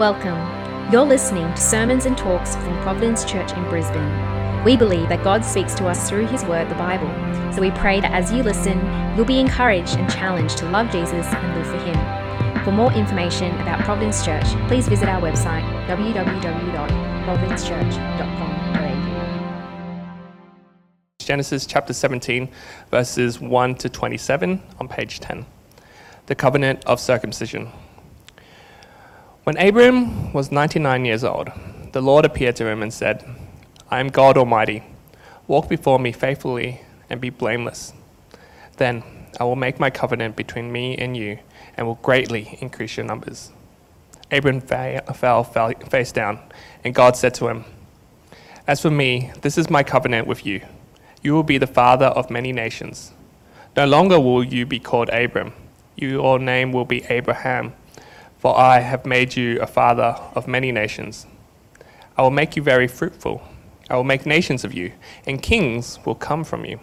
Welcome. You're listening to sermons and talks from Providence Church in Brisbane. We believe that God speaks to us through His Word, the Bible. So we pray that as you listen, you'll be encouraged and challenged to love Jesus and live for Him. For more information about Providence Church, please visit our website www.providencechurch.com.au. Genesis chapter 17, verses 1 to 27 on page 10. The covenant of circumcision. When Abram was 99 years old, the Lord appeared to him and said, I am God Almighty. Walk before me faithfully and be blameless. Then I will make my covenant between me and you and will greatly increase your numbers. Abram fell, face down, and God said to him, As for me, this is my covenant with you. You will be the father of many nations. No longer will you be called Abram, your name will be Abraham for I have made you a father of many nations. I will make you very fruitful. I will make nations of you, and kings will come from you.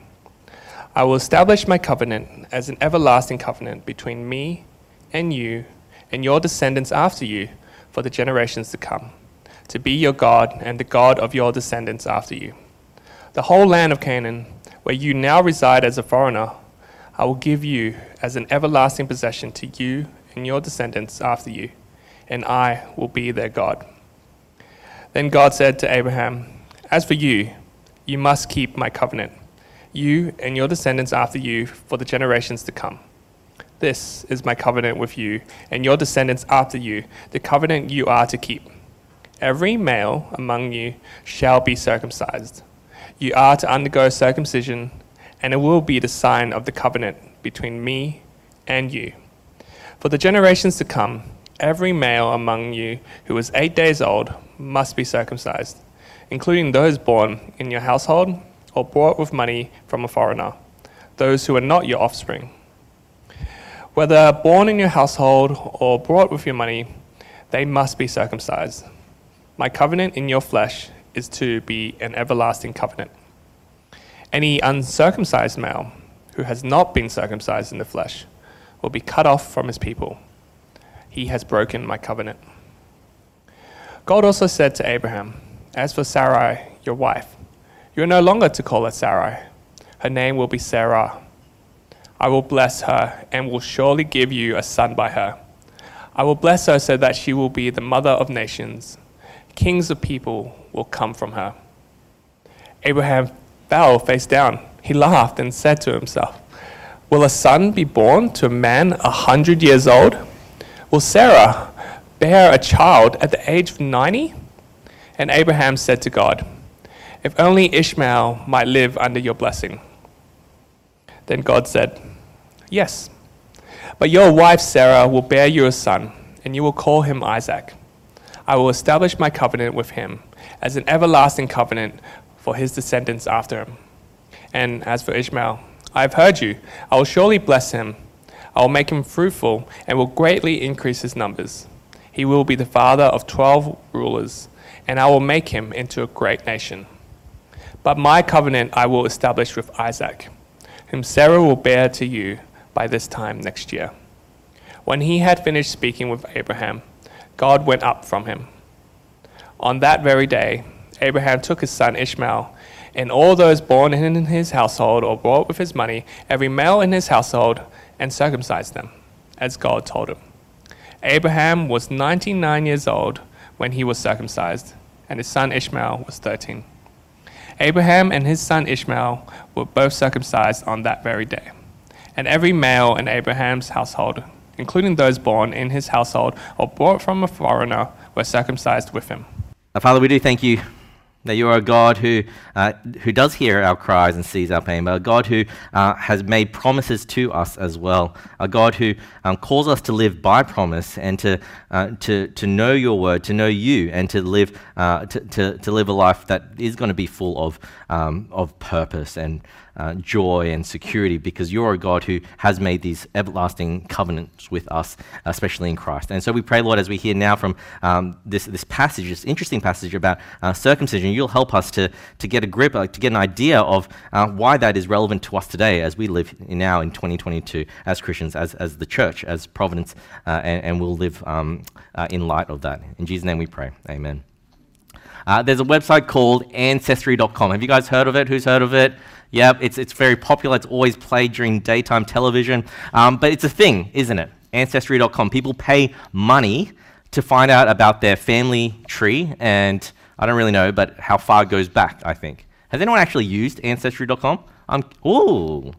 I will establish my covenant as an everlasting covenant between me and you and your descendants after you for the generations to come, to be your God and the God of your descendants after you. The whole land of Canaan, where you now reside as a foreigner, I will give you as an everlasting possession to you and your descendants after you, and I will be their God. Then God said to Abraham, As for you, you must keep my covenant, you and your descendants after you for the generations to come. This is my covenant with you and your descendants after you, the covenant you are to keep. Every male among you shall be circumcised. You are to undergo circumcision, and it will be the sign of the covenant between me and you. For the generations to come, every male among you who is eight days old must be circumcised, including those born in your household or bought with money from a foreigner, those who are not your offspring. Whether born in your household or brought with your money, they must be circumcised. My covenant in your flesh is to be an everlasting covenant. Any uncircumcised male who has not been circumcised in the flesh will be cut off from his people. He has broken my covenant. God also said to Abraham, As for Sarai, your wife, you are no longer to call her Sarai. Her name will be Sarah. I will bless her and will surely give you a son by her. I will bless her so that she will be the mother of nations. Kings of people will come from her. Abraham fell face down. He laughed and said to himself, Will a son be born to a man a hundred years old? Will Sarah bear a child at the age of ninety? And Abraham said to God, If only Ishmael might live under your blessing. Then God said, Yes, but your wife Sarah will bear you a son, and you will call him Isaac. I will establish my covenant with him as an everlasting covenant for his descendants after him. And as for Ishmael, I have heard you. I will surely bless him. I will make him fruitful and will greatly increase his numbers. He will be the father of twelve rulers, and I will make him into a great nation. But my covenant I will establish with Isaac, whom Sarah will bear to you by this time next year. When he had finished speaking with Abraham, God went up from him. On that very day, Abraham took his son Ishmael and all those born in his household or bought with his money, every male in his household, and circumcised them, as God told him. Abraham was 99 years old when he was circumcised, and his son Ishmael was 13. Abraham and his son Ishmael were both circumcised on that very day. And every male in Abraham's household, including those born in his household or brought from a foreigner, were circumcised with him. Father, we do thank you that you are a God who, uh, who does hear our cries and sees our pain, but a God who uh, has made promises to us as well. A God who um, calls us to live by promise and to, uh, to, to know your word, to know you, and to live, uh, to, to, to live a life that is going to be full of, um, of purpose and uh, joy and security because you're a God who has made these everlasting covenants with us, especially in Christ. And so we pray, Lord, as we hear now from um, this, this passage, this interesting passage about uh, circumcision, and you'll help us to, to get a grip, uh, to get an idea of uh, why that is relevant to us today as we live now in 2022 as Christians, as, as the church, as Providence, uh, and, and, we'll live um, uh, in light of that. In Jesus' name we pray. Amen. Uh, there's a website called Ancestry.com. Have you guys heard of it? Who's heard of it? Yep, it's, it's very popular. It's always played during daytime television. Um, but it's a thing, isn't it? Ancestry.com. People pay money to find out about their family tree, and I don't really know, but how far goes back, I think. Has anyone actually used Ancestry.com? I'm, ooh,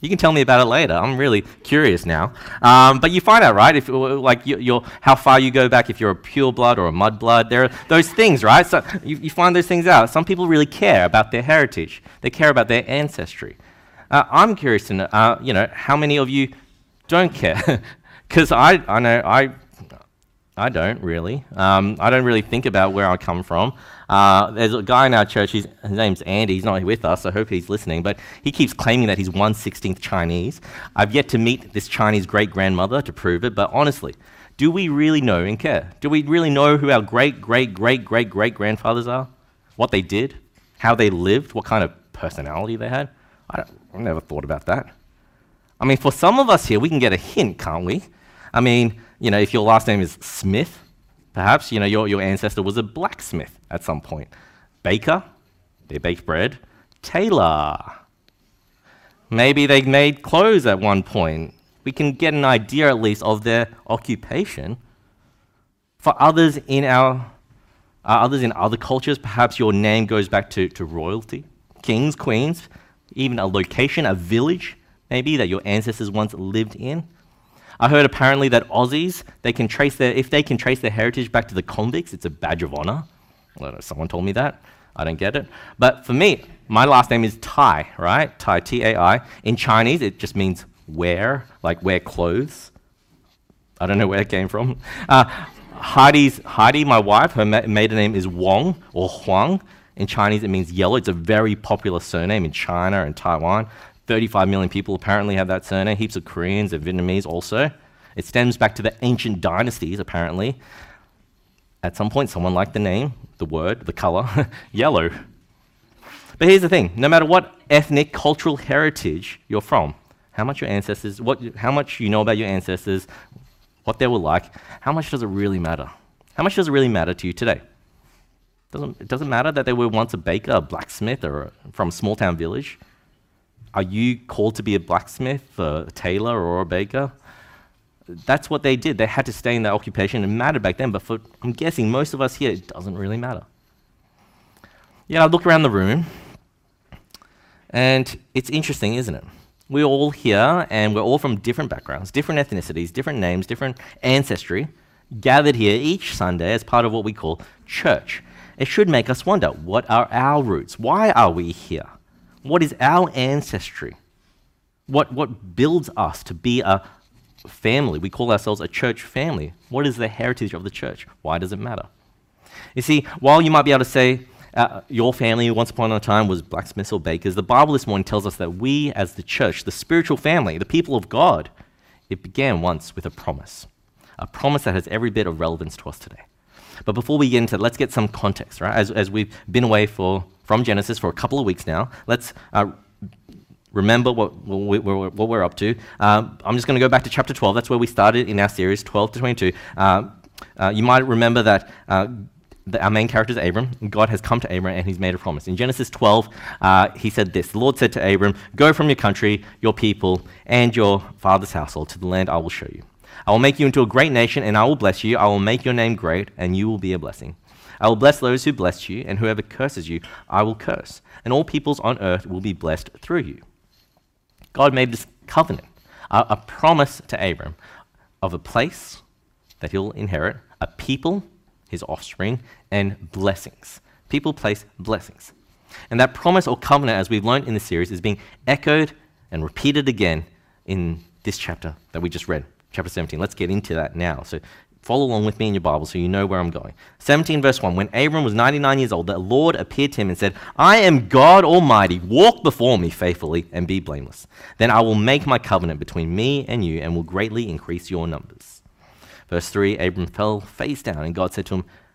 you can tell me about it later. I'm really curious now. Um, but you find out, right? If like you, how far you go back, if you're a pure blood or a mud blood, there are those things, right? So you, you find those things out. Some people really care about their heritage. They care about their ancestry. Uh, I'm curious to know, uh, you know, how many of you don't care? Because I, I know I I don't really. Um, I don't really think about where I come from. Uh, there's a guy in our church, his name's Andy. He's not with us, I hope he's listening, but he keeps claiming that he's 116th Chinese. I've yet to meet this Chinese great grandmother to prove it, but honestly, do we really know and care? Do we really know who our great, great, great, great, great grandfathers are? What they did? How they lived? What kind of personality they had? I, I never thought about that. I mean, for some of us here, we can get a hint, can't we? I mean, you know, if your last name is Smith, perhaps, you know, your, your ancestor was a blacksmith at some point. Baker, they baked bread. Tailor, maybe they made clothes at one point. We can get an idea at least of their occupation. For others in our uh, others in other cultures, perhaps your name goes back to, to royalty, kings, queens, even a location, a village, maybe that your ancestors once lived in. I heard apparently that Aussies, they can trace their, if they can trace their heritage back to the convicts, it's a badge of honor. Know, someone told me that. I don't get it. But for me, my last name is Tai, right? Tai, T A I. In Chinese, it just means wear, like wear clothes. I don't know where it came from. Uh, Heidi's, Heidi, my wife, her ma- maiden name is Wong or Huang. In Chinese, it means yellow. It's a very popular surname in China and Taiwan. 35 million people apparently have that surname, heaps of Koreans and Vietnamese also. It stems back to the ancient dynasties, apparently. At some point, someone liked the name, the word, the color, yellow. But here's the thing no matter what ethnic, cultural heritage you're from, how much your ancestors, what, how much you know about your ancestors, what they were like, how much does it really matter? How much does it really matter to you today? Doesn't, it doesn't matter that they were once a baker, a blacksmith, or from a small town village are you called to be a blacksmith, a tailor, or a baker? That's what they did. They had to stay in that occupation. It mattered back then, but for, I'm guessing most of us here, it doesn't really matter. Yeah, I look around the room, and it's interesting, isn't it? We're all here, and we're all from different backgrounds, different ethnicities, different names, different ancestry, gathered here each Sunday as part of what we call church. It should make us wonder what are our roots? Why are we here? What is our ancestry? What, what builds us to be a family? We call ourselves a church family. What is the heritage of the church? Why does it matter? You see, while you might be able to say, uh, your family once upon a time was blacksmiths or bakers, the Bible this morning tells us that we, as the church, the spiritual family, the people of God, it began once with a promise. A promise that has every bit of relevance to us today. But before we get into it, let's get some context, right? As, as we've been away for from Genesis for a couple of weeks now. Let's uh, remember what, what, what, we're up to. Uh, I'm just going to go back to chapter 12. That's where we started in our series, 12 to 22. Uh, uh you might remember that uh, the, our main character is Abram. God has come to Abram and he's made a promise. In Genesis 12, uh, he said this The Lord said to Abram, Go from your country, your people, and your father's household to the land I will show you. I will make you into a great nation, and I will bless you. I will make your name great, and you will be a blessing. I will bless those who bless you, and whoever curses you, I will curse. And all peoples on earth will be blessed through you. God made this covenant, a, a promise to Abram of a place that he'll inherit, a people, his offspring, and blessings. People, place, blessings. And that promise or covenant, as we've learned in the series, is being echoed and repeated again in this chapter that we just read, chapter 17. Let's get into that now. So Follow along with me in your Bible so you know where I'm going. 17 verse 1 When Abram was 99 years old, the Lord appeared to him and said, I am God Almighty. Walk before me faithfully and be blameless. Then I will make my covenant between me and you and will greatly increase your numbers. Verse 3 Abram fell face down, and God said to him,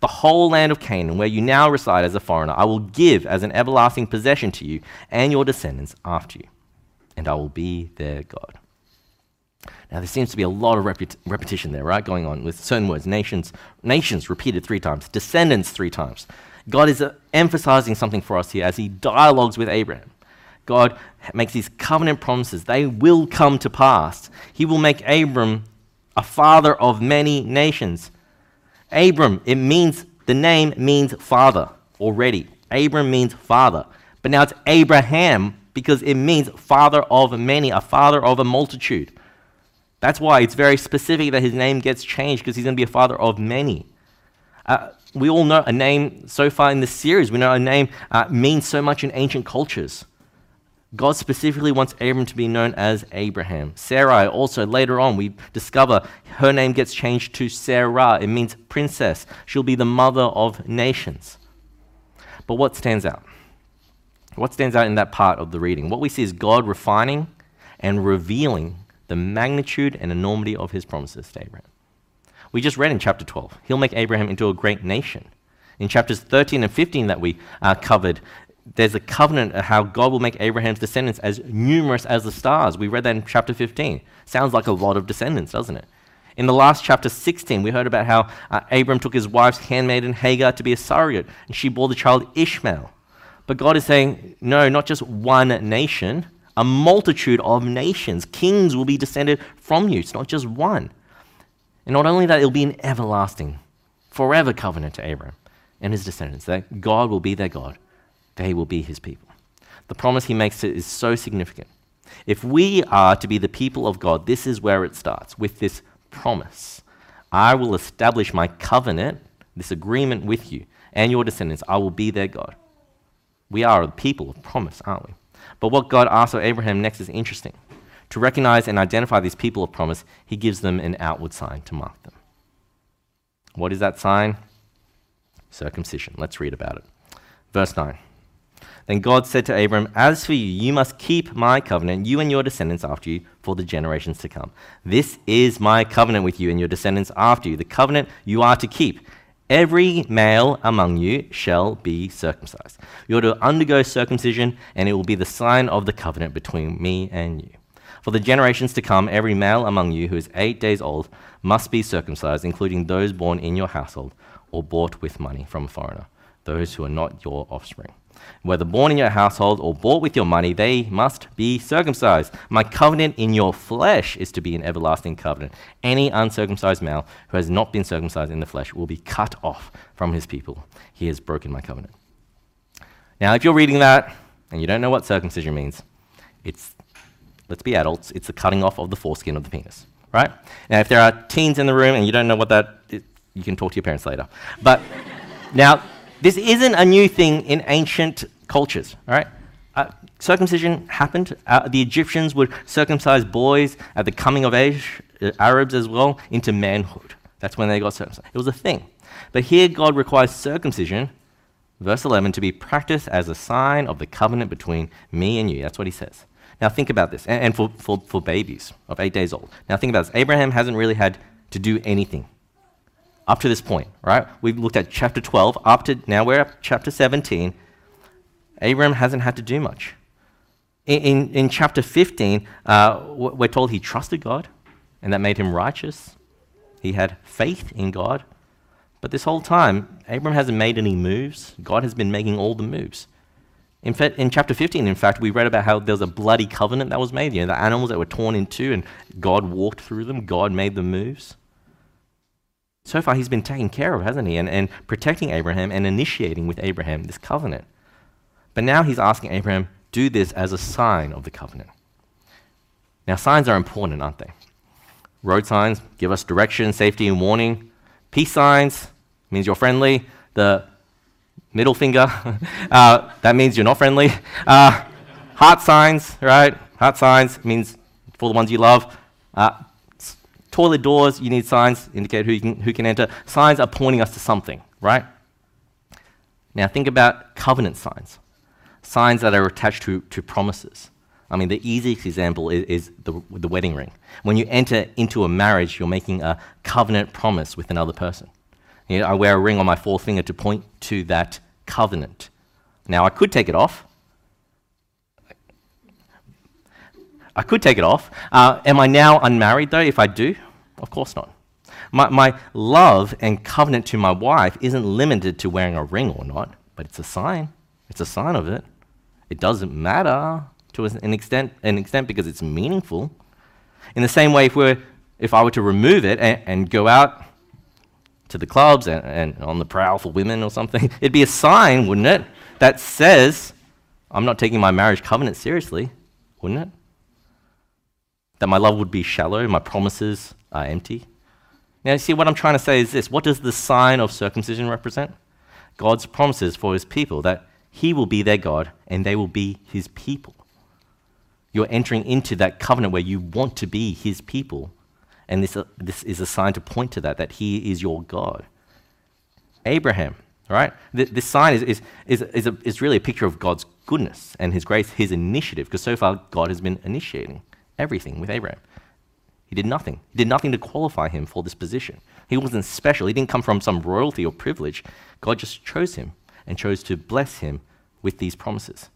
The whole land of Canaan, where you now reside as a foreigner, I will give as an everlasting possession to you and your descendants after you, and I will be their God. Now, there seems to be a lot of repet- repetition there, right, going on with certain words. Nations, nations repeated three times, descendants three times. God is uh, emphasizing something for us here as he dialogues with Abraham. God makes these covenant promises. They will come to pass. He will make Abram a father of many nations. Abram, it means, the name means father already. Abram means father. But now it's Abraham because it means father of many, a father of a multitude. That's why it's very specific that his name gets changed because he's going to be a father of many. Uh, we all know a name so far in this series, we know a name uh, means so much in ancient cultures. God specifically wants Abram to be known as Abraham. Sarai, also later on, we discover her name gets changed to Sarah. It means princess. She'll be the mother of nations. But what stands out? What stands out in that part of the reading? What we see is God refining and revealing the magnitude and enormity of his promises to Abraham. We just read in chapter 12, he'll make Abraham into a great nation. In chapters 13 and 15 that we uh, covered, there's a covenant of how God will make Abraham's descendants as numerous as the stars. We read that in chapter 15. Sounds like a lot of descendants, doesn't it? In the last chapter 16, we heard about how uh, Abram took his wife's handmaiden Hagar to be a surrogate, and she bore the child Ishmael. But God is saying, no, not just one nation, a multitude of nations. Kings will be descended from you. It's not just one. And not only that, it'll be an everlasting, forever covenant to Abram and his descendants, that God will be their God they will be his people. The promise he makes is so significant. If we are to be the people of God, this is where it starts with this promise I will establish my covenant, this agreement with you and your descendants. I will be their God. We are a people of promise, aren't we? But what God asks of Abraham next is interesting. To recognize and identify these people of promise, he gives them an outward sign to mark them. What is that sign? Circumcision. Let's read about it. Verse 9. Then God said to Abram, As for you, you must keep my covenant, you and your descendants after you, for the generations to come. This is my covenant with you and your descendants after you, the covenant you are to keep. Every male among you shall be circumcised. You are to undergo circumcision, and it will be the sign of the covenant between me and you. For the generations to come, every male among you who is eight days old must be circumcised, including those born in your household or bought with money from a foreigner, those who are not your offspring whether born in your household or bought with your money, they must be circumcised. My covenant in your flesh is to be an everlasting covenant. Any uncircumcised male who has not been circumcised in the flesh will be cut off from his people. He has broken my covenant. Now, if you're reading that and you don't know what circumcision means, it's, let's be adults, it's the cutting off of the foreskin of the penis, right? Now, if there are teens in the room and you don't know what that is, you can talk to your parents later. But now, this isn't a new thing in ancient cultures, all right? Uh, circumcision happened. Uh, the Egyptians would circumcise boys at the coming of age, uh, Arabs as well, into manhood. That's when they got circumcised. It was a thing. But here, God requires circumcision, verse 11, to be practiced as a sign of the covenant between me and you. That's what he says. Now, think about this, and, and for, for, for babies of eight days old. Now, think about this. Abraham hasn't really had to do anything up to this point, right? We've looked at chapter 12, up to now we're at chapter 17. Abraham hasn't had to do much. In, in, in chapter 15, uh, we're told he trusted God, and that made him righteous. He had faith in God. But this whole time, Abraham hasn't made any moves. God has been making all the moves. In, fact, in chapter 15, in fact, we read about how there was a bloody covenant that was made. You know, the animals that were torn in two, and God walked through them. God made the moves. So far, he's been taking care of, hasn't he? And, and protecting Abraham and initiating with Abraham this covenant. But now he's asking Abraham, do this as a sign of the covenant. Now, signs are important, aren't they? Road signs give us direction, safety, and warning. Peace signs means you're friendly. The middle finger, uh, that means you're not friendly. Uh, heart signs, right? Heart signs means for the ones you love. Uh, toilet doors, you need signs indicate who can, who can enter. Signs are pointing us to something, right? Now think about covenant signs, signs that are attached to, to promises. I mean, the easiest example is, is the, the wedding ring. When you enter into a marriage, you're making a covenant promise with another person. You know, I wear a ring on my fourth finger to point to that covenant. Now, I could take it off. I could take it off. Uh, am I now unmarried, though, if I do? Of course not. My, my love and covenant to my wife isn't limited to wearing a ring or not, but it's a sign. It's a sign of it. It doesn't matter to an extent, an extent because it's meaningful. In the same way, if, we're, if I were to remove it and, and go out to the clubs and, and on the prowl for women or something, it'd be a sign, wouldn't it, that says, I'm not taking my marriage covenant seriously, wouldn't it? That my love would be shallow, my promises are empty. Now, you see, what I'm trying to say is this what does the sign of circumcision represent? God's promises for his people that he will be their God and they will be his people. You're entering into that covenant where you want to be his people. And this, uh, this is a sign to point to that, that he is your God. Abraham, right? Th- this sign is, is, is, is, a, is really a picture of God's goodness and his grace, his initiative, because so far God has been initiating everything with Abraham. He did nothing. He did nothing to qualify him for this position. He wasn't special. He didn't come from some royalty or privilege. God just chose him and chose to bless him with these promises.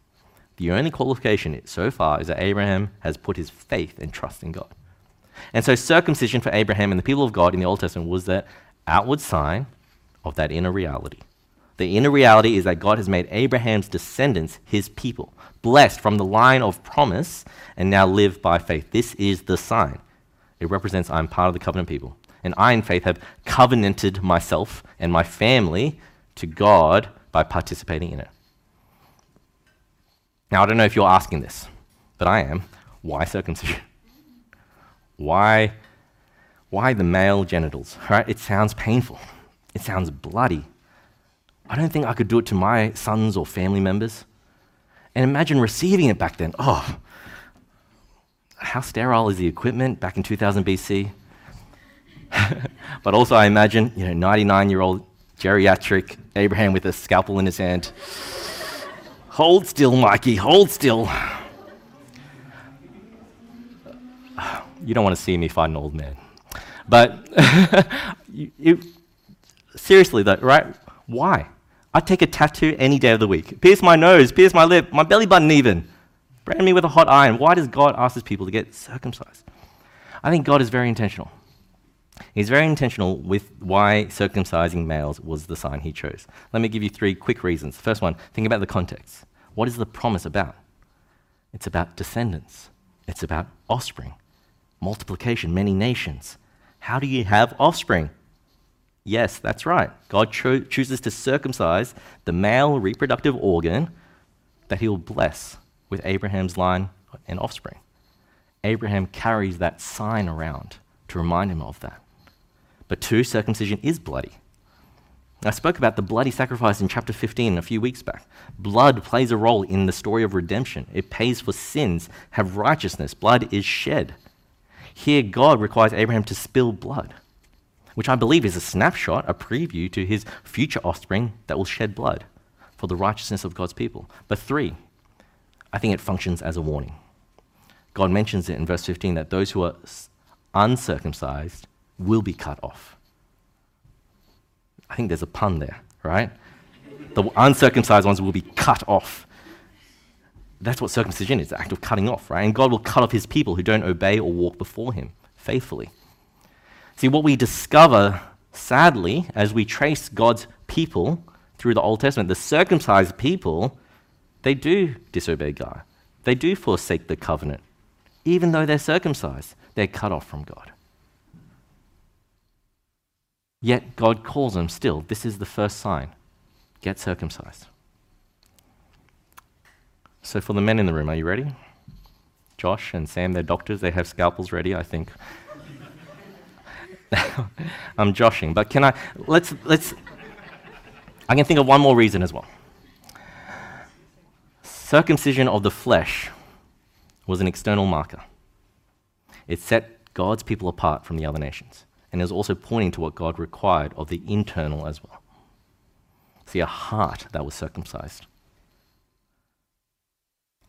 The only qualification so far is that Abraham has put his faith and trust in God. And so, circumcision for Abraham and the people of God in the Old Testament was that outward sign of that inner reality. The inner reality is that God has made Abraham's descendants his people, blessed from the line of promise, and now live by faith. This is the sign. It represents I'm part of the covenant people. And I, in faith, have covenanted myself and my family to God by participating in it. Now, I don't know if you're asking this, but I am. Why circumcision? Why, why the male genitals? Right? It sounds painful. It sounds bloody. I don't think I could do it to my sons or family members. And imagine receiving it back then. Oh, how sterile is the equipment back in 2000 BC? but also, I imagine, you know, 99 year old geriatric Abraham with a scalpel in his hand. Hold still, Mikey, hold still. You don't want to see me fight an old man. But you, you, seriously, though, right? Why? I'd take a tattoo any day of the week. Pierce my nose, pierce my lip, my belly button, even. Brand me with a hot iron. Why does God ask his people to get circumcised? I think God is very intentional. He's very intentional with why circumcising males was the sign he chose. Let me give you three quick reasons. First one, think about the context. What is the promise about? It's about descendants, it's about offspring, multiplication, many nations. How do you have offspring? Yes, that's right. God cho- chooses to circumcise the male reproductive organ that he will bless with Abraham's line and offspring. Abraham carries that sign around to remind him of that. But two, circumcision is bloody. I spoke about the bloody sacrifice in chapter 15 a few weeks back. Blood plays a role in the story of redemption. It pays for sins, have righteousness. Blood is shed. Here, God requires Abraham to spill blood, which I believe is a snapshot, a preview to his future offspring that will shed blood for the righteousness of God's people. But three, I think it functions as a warning. God mentions it in verse 15 that those who are uncircumcised will be cut off. I think there's a pun there, right? The uncircumcised ones will be cut off. That's what circumcision is, the act of cutting off, right? And God will cut off his people who don't obey or walk before him faithfully. See, what we discover, sadly, as we trace God's people through the Old Testament, the circumcised people, they do disobey God. They do forsake the covenant. Even though they're circumcised, they're cut off from God. Yet God calls them still. This is the first sign get circumcised. So, for the men in the room, are you ready? Josh and Sam, they're doctors, they have scalpels ready, I think. I'm joshing, but can I, let's, let's, I can think of one more reason as well. Circumcision of the flesh was an external marker. It set God's people apart from the other nations, and it was also pointing to what God required of the internal as well. See, a heart that was circumcised.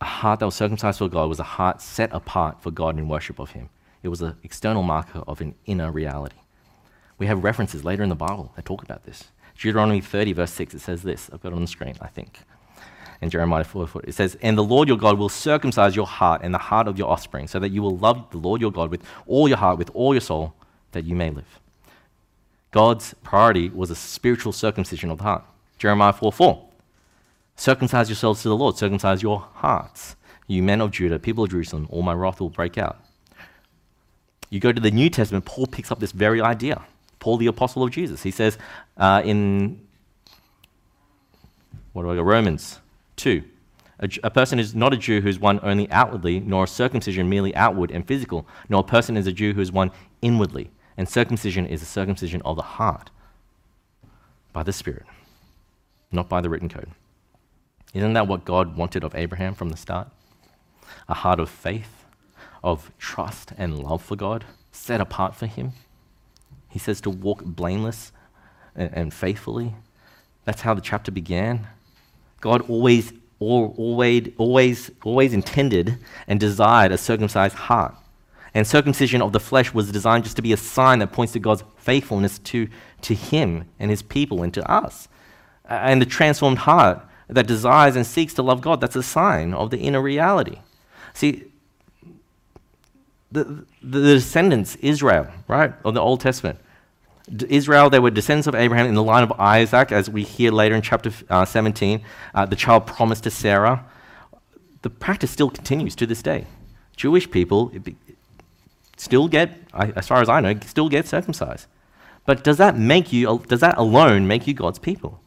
A heart that was circumcised for God was a heart set apart for God in worship of Him. It was an external marker of an inner reality. We have references later in the Bible that talk about this. Deuteronomy 30, verse 6, it says this. I've got it on the screen, I think. In Jeremiah 4, 4, it says, And the Lord your God will circumcise your heart and the heart of your offspring, so that you will love the Lord your God with all your heart, with all your soul, that you may live. God's priority was a spiritual circumcision of the heart. Jeremiah 4 4. Circumcise yourselves to the Lord, circumcise your hearts. You men of Judah, people of Jerusalem, all my wrath will break out. You go to the New Testament, Paul picks up this very idea. Paul, the apostle of Jesus, he says uh, in what do I go? Romans 2. A, a, person is not a Jew who is one only outwardly, nor a circumcision merely outward and physical, nor a person is a Jew who is one inwardly. And circumcision is a circumcision of the heart by the Spirit, not by the written code. Isn't that what God wanted of Abraham from the start? A heart of faith, of trust and love for God, set apart for Him. He says to walk blameless and, and faithfully. That's how the chapter began. God always, always, always, always intended and desired a circumcised heart. And circumcision of the flesh was designed just to be a sign that points to God's faithfulness to, to Him and His people and to us. And the transformed heart that desires and seeks to love God, that's a sign of the inner reality. See, the, the descendants, Israel, right, of the Old Testament, Israel, they were descendants of Abraham in the line of Isaac, as we hear later in chapter uh, 17. Uh, the child promised to Sarah. The practice still continues to this day. Jewish people still get, as far as I know, still get circumcised. But does that make you, does that alone make you God's people?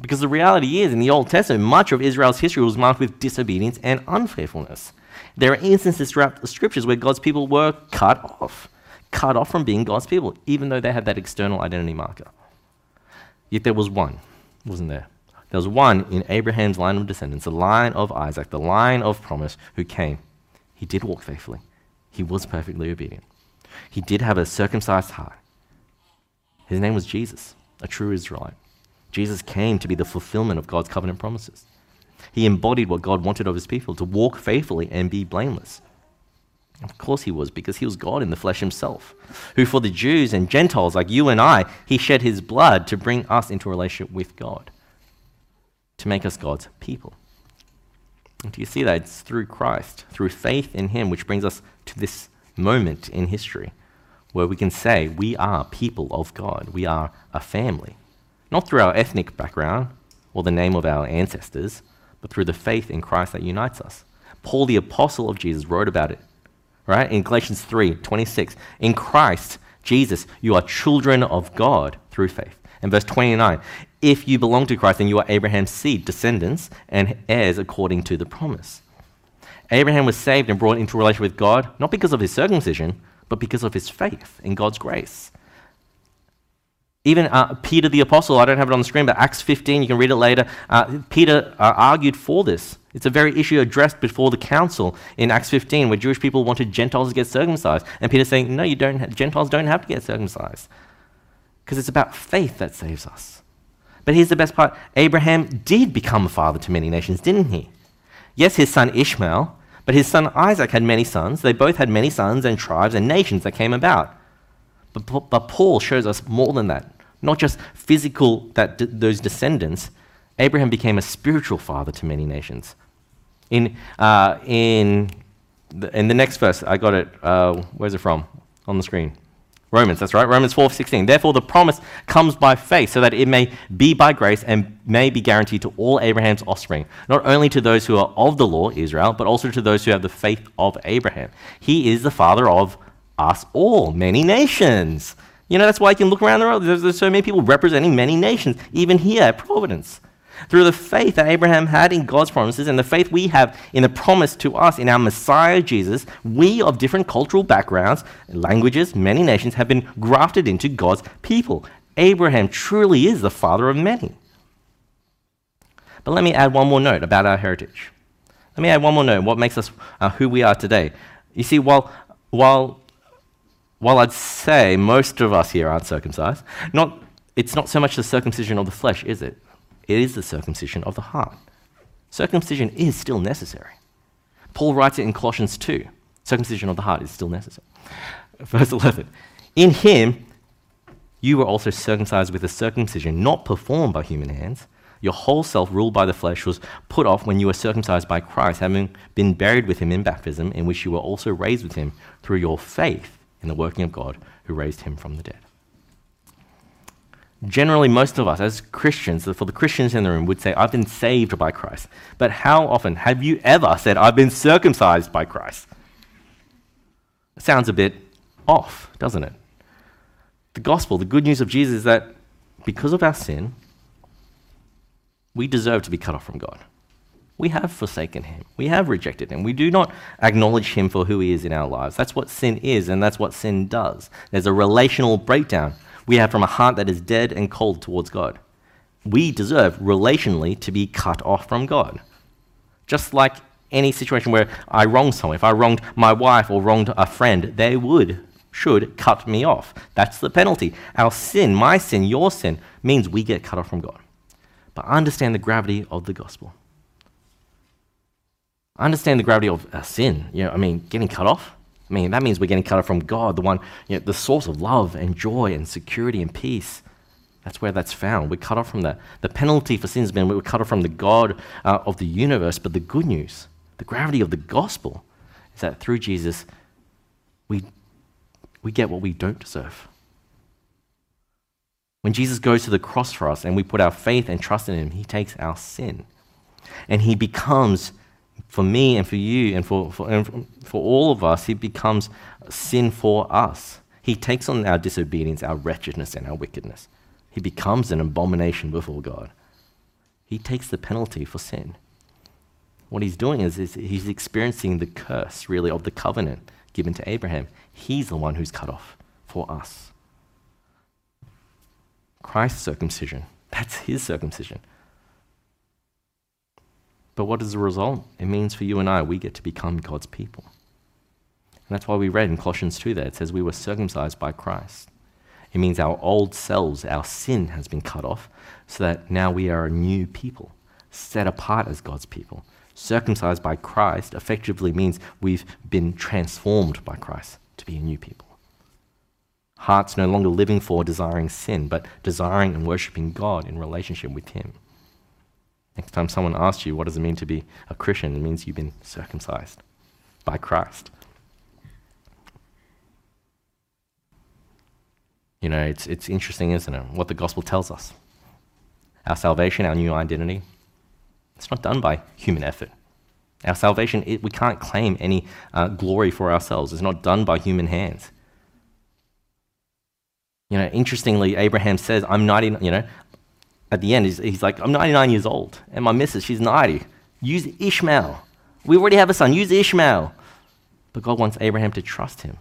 Because the reality is, in the Old Testament, much of Israel's history was marked with disobedience and unfaithfulness. There are instances throughout the scriptures where God's people were cut off cut off from being God's people, even though they had that external identity marker. Yet there was one, wasn't there? There was one in Abraham's line of descendants, the line of Isaac, the line of promise, who came. He did walk faithfully, he was perfectly obedient. He did have a circumcised heart. His name was Jesus, a true Israelite. Jesus came to be the fulfillment of God's covenant promises. He embodied what God wanted of his people to walk faithfully and be blameless. Of course he was, because he was God in the flesh himself, who for the Jews and Gentiles like you and I, he shed his blood to bring us into a relationship with God, to make us God's people. Do you see that? It's through Christ, through faith in him, which brings us to this moment in history where we can say we are people of God, we are a family. Not through our ethnic background or the name of our ancestors, but through the faith in Christ that unites us. Paul, the apostle of Jesus, wrote about it right? In Galatians 3 26, in Christ Jesus, you are children of God through faith. And verse 29, if you belong to Christ, then you are Abraham's seed, descendants, and heirs according to the promise. Abraham was saved and brought into relation with God, not because of his circumcision, but because of his faith in God's grace. Even uh, Peter the Apostle, I don't have it on the screen, but Acts 15, you can read it later. Uh, Peter uh, argued for this. It's a very issue addressed before the council in Acts 15, where Jewish people wanted Gentiles to get circumcised. And Peter's saying, no, you don't, Gentiles don't have to get circumcised. Because it's about faith that saves us. But here's the best part Abraham did become a father to many nations, didn't he? Yes, his son Ishmael, but his son Isaac had many sons. They both had many sons and tribes and nations that came about. But, but Paul shows us more than that. Not just physical, that d- those descendants. Abraham became a spiritual father to many nations. In, uh, in, the, in the next verse, I got it. Uh, where's it from? On the screen. Romans, that's right. Romans 4:16. Therefore the promise comes by faith so that it may be by grace and may be guaranteed to all Abraham's offspring, not only to those who are of the law, Israel, but also to those who have the faith of Abraham. He is the father of us all, many nations. You know, that's why you can look around the world. There's, there's so many people representing many nations, even here at Providence. Through the faith that Abraham had in God's promises and the faith we have in the promise to us in our Messiah Jesus, we of different cultural backgrounds, languages, many nations have been grafted into God's people. Abraham truly is the father of many. But let me add one more note about our heritage. Let me add one more note what makes us uh, who we are today. You see, while, while, while I'd say most of us here aren't circumcised, not, it's not so much the circumcision of the flesh, is it? It is the circumcision of the heart. Circumcision is still necessary. Paul writes it in Colossians 2 circumcision of the heart is still necessary. Verse 11 In him you were also circumcised with a circumcision not performed by human hands. Your whole self, ruled by the flesh, was put off when you were circumcised by Christ, having been buried with him in baptism, in which you were also raised with him through your faith in the working of God who raised him from the dead. Generally, most of us, as Christians, for the Christians in the room, would say, I've been saved by Christ. But how often have you ever said, I've been circumcised by Christ? It sounds a bit off, doesn't it? The gospel, the good news of Jesus is that because of our sin, we deserve to be cut off from God. We have forsaken him. We have rejected him. We do not acknowledge him for who he is in our lives. That's what sin is, and that's what sin does. There's a relational breakdown we have from a heart that is dead and cold towards God. We deserve relationally to be cut off from God. Just like any situation where I wronged someone, if I wronged my wife or wronged a friend, they would, should cut me off. That's the penalty. Our sin, my sin, your sin, means we get cut off from God. But understand the gravity of the gospel. Understand the gravity of our sin. You know, I mean, getting cut off. I mean, that means we're getting cut off from God, the one, you know, the source of love and joy and security and peace. That's where that's found. We're cut off from that. The penalty for sin has been we're cut off from the God uh, of the universe. But the good news, the gravity of the gospel, is that through Jesus, we, we get what we don't deserve. When Jesus goes to the cross for us and we put our faith and trust in him, he takes our sin. And he becomes for me and for you and for, for, and for all of us, he becomes sin for us. He takes on our disobedience, our wretchedness, and our wickedness. He becomes an abomination before God. He takes the penalty for sin. What he's doing is, is he's experiencing the curse, really, of the covenant given to Abraham. He's the one who's cut off for us. Christ's circumcision, that's his circumcision. But what is the result? It means for you and I, we get to become God's people. And that's why we read in Colossians 2 that it says we were circumcised by Christ. It means our old selves, our sin has been cut off, so that now we are a new people, set apart as God's people. Circumcised by Christ effectively means we've been transformed by Christ to be a new people. Hearts no longer living for desiring sin, but desiring and worshipping God in relationship with Him. Next time someone asks you, what does it mean to be a Christian? It means you've been circumcised by Christ. You know, it's, it's interesting, isn't it? What the gospel tells us. Our salvation, our new identity, it's not done by human effort. Our salvation, it, we can't claim any uh, glory for ourselves. It's not done by human hands. You know, interestingly, Abraham says, I'm 90, you know, at the end, he's, he's like, I'm 99 years old, and my missus, she's 90. Use Ishmael. We already have a son. Use Ishmael. But God wants Abraham to trust him.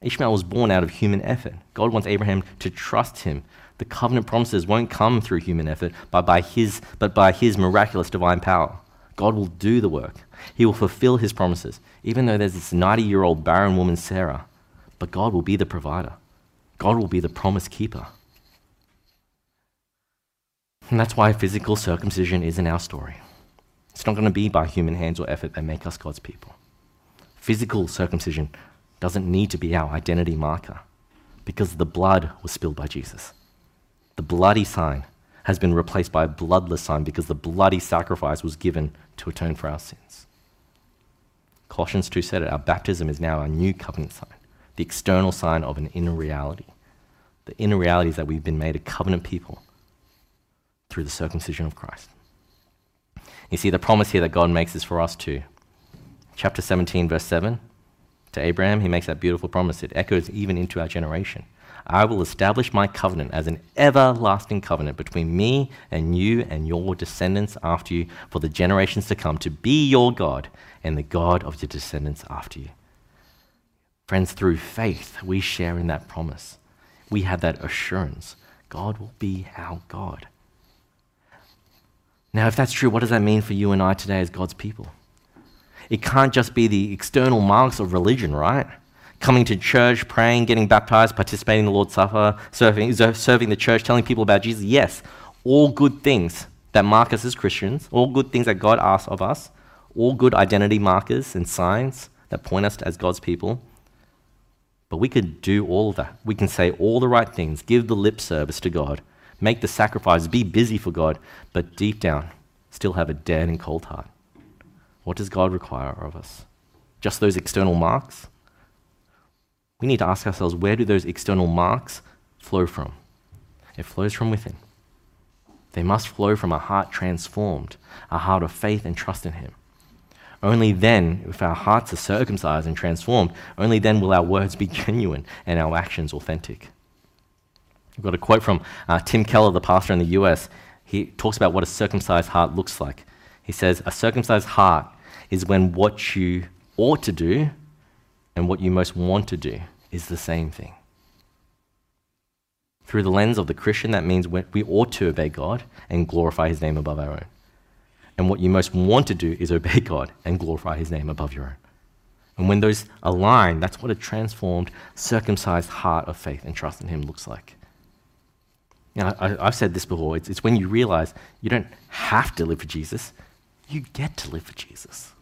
Ishmael was born out of human effort. God wants Abraham to trust him. The covenant promises won't come through human effort, but by his, but by his miraculous divine power. God will do the work. He will fulfill his promises, even though there's this 90 year old barren woman, Sarah. But God will be the provider, God will be the promise keeper. And that's why physical circumcision isn't our story. It's not going to be by human hands or effort that make us God's people. Physical circumcision doesn't need to be our identity marker because the blood was spilled by Jesus. The bloody sign has been replaced by a bloodless sign because the bloody sacrifice was given to atone for our sins. Colossians 2 said it our baptism is now our new covenant sign, the external sign of an inner reality. The inner reality is that we've been made a covenant people through the circumcision of Christ. You see, the promise here that God makes is for us too. Chapter 17, verse 7, to Abraham, he makes that beautiful promise. It echoes even into our generation. I will establish my covenant as an everlasting covenant between me and you and your descendants after you for the generations to come, to be your God and the God of your descendants after you. Friends, through faith, we share in that promise. We have that assurance. God will be our God. Now, if that's true, what does that mean for you and I today as God's people? It can't just be the external marks of religion, right? Coming to church, praying, getting baptized, participating in the Lord's Supper, serving, serving the church, telling people about Jesus. Yes, all good things that mark us as Christians, all good things that God asks of us, all good identity markers and signs that point us as God's people. But we could do all of that. We can say all the right things, give the lip service to God, make the sacrifice, be busy for God, but deep down, still have a dead and cold heart. What does God require of us? Just those external marks? We need to ask ourselves where do those external marks flow from? It flows from within. They must flow from a heart transformed, a heart of faith and trust in Him. Only then, if our hearts are circumcised and transformed, only then will our words be genuine and our actions authentic. I've got a quote from uh, Tim Keller, the pastor in the US. He talks about what a circumcised heart looks like. He says, A circumcised heart is when what you ought to do and what you most want to do is the same thing. Through the lens of the Christian, that means we ought to obey God and glorify his name above our own. And what you most want to do is obey God and glorify His name above your own. And when those align, that's what a transformed, circumcised heart of faith and trust in Him looks like. Now, I, have said this before it's, it's when you realize you don't have to live for Jesus, you get to live for Jesus.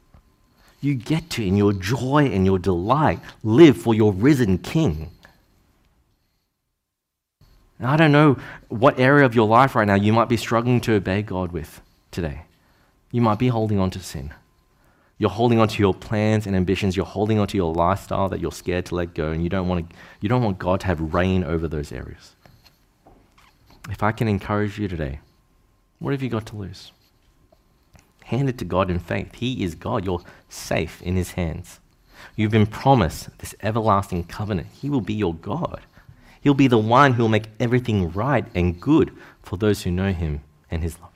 You get to, in your joy and your delight, live for your risen King. I don't know what area of your life right now you might be struggling to obey God with today. You might be holding on to sin. You're holding on to your plans and ambitions. You're holding on to your lifestyle that you're scared to let go, and you don't want, to, you don't want God to have reign over those areas. If I can encourage you today, what have you got to lose? Hand it to God in faith. He is God. You're safe in His hands. You've been promised this everlasting covenant. He will be your God. He'll be the one who will make everything right and good for those who know Him and His love.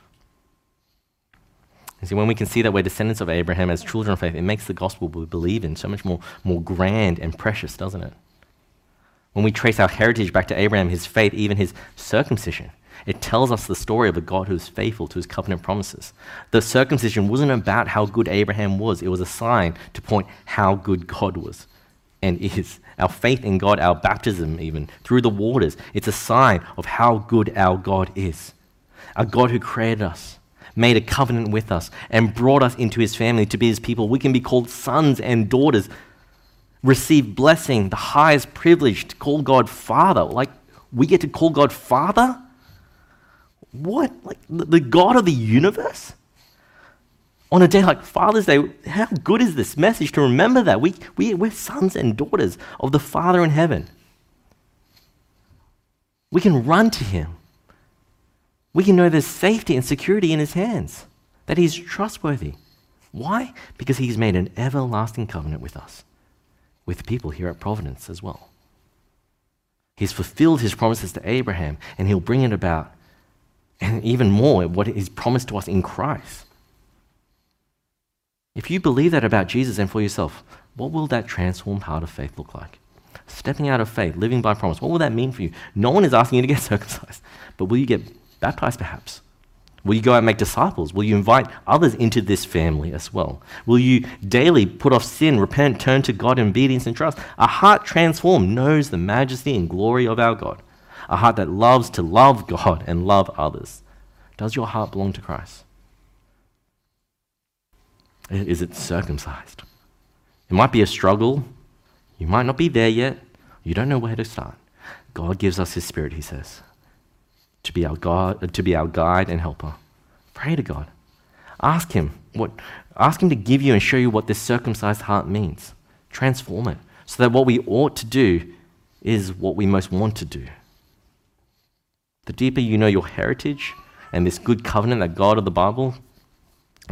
You see, when we can see that we're descendants of Abraham as children of faith, it makes the gospel we believe in so much more, more grand and precious, doesn't it? When we trace our heritage back to Abraham, his faith, even his circumcision, it tells us the story of a God who is faithful to his covenant promises. The circumcision wasn't about how good Abraham was, it was a sign to point how good God was and is. Our faith in God, our baptism, even through the waters, it's a sign of how good our God is. A God who created us, made a covenant with us and brought us into his family to be his people. We can be called sons and daughters, receive blessing, the highest privilege to call God Father. Like, we get to call God Father? What? Like, the God of the universe? On a day like Father's Day, how good is this message to remember that? We, we, we're sons and daughters of the Father in heaven. We can run to Him we can know there's safety and security in his hands, that he's trustworthy. Why? Because he's made an everlasting covenant with us, with people here at Providence as well. He's fulfilled his promises to Abraham, and he'll bring it about, and even more, what he's promised to us in Christ. If you believe that about Jesus and for yourself, what will that transformed heart of faith look like? Stepping out of faith, living by promise, what will that mean for you? No one is asking you to get circumcised, but will you get baptized perhaps. Will you go out and make disciples? Will you invite others into this family as well? Will you daily put off sin, repent, turn to God in obedience and trust? A heart transformed knows the majesty and glory of our God. A heart that loves to love God and love others. Does your heart belong to Christ? Is it circumcised? It might be a struggle. You might not be there yet. You don't know where to start. God gives us His Spirit, He says to be our God, uh, to be our guide and helper. Pray to God. Ask Him what. Ask Him to give you and show you what this circumcised heart means. Transform it so that what we ought to do is what we most want to do. The deeper you know your heritage and this good covenant that God of the Bible,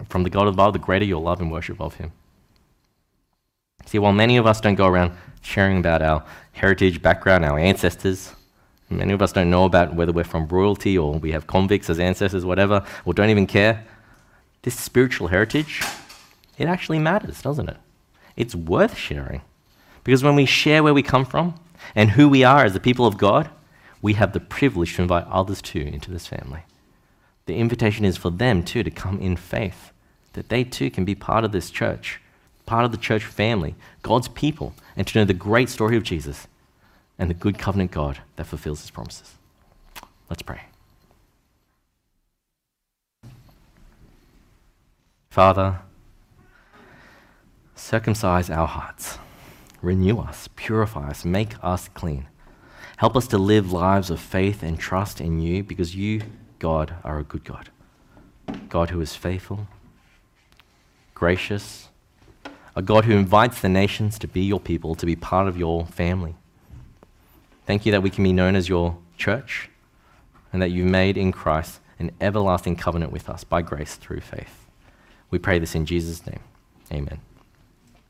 from the God of the Bible, the greater your love and worship of Him. See, while many of us don't go around sharing about our heritage, background, our ancestors, Many of us don't know about whether we're from royalty or we have convicts as ancestors, whatever, or don't even care. This spiritual heritage, it actually matters, doesn't it? It's worth sharing. Because when we share where we come from and who we are as the people of God, we have the privilege to invite others too into this family. The invitation is for them too to come in faith, that they too can be part of this church, part of the church family, God's people, and to know the great story of Jesus and the good covenant God that fulfills his promises. Let's pray. Father, circumcise our hearts, renew us, purify us, make us clean. Help us to live lives of faith and trust in you because you, God, are a good God. God who is faithful, gracious, a God who invites the nations to be your people, to be part of your family. Thank you that we can be known as your church and that you've made in Christ an everlasting covenant with us by grace through faith. We pray this in Jesus' name. Amen.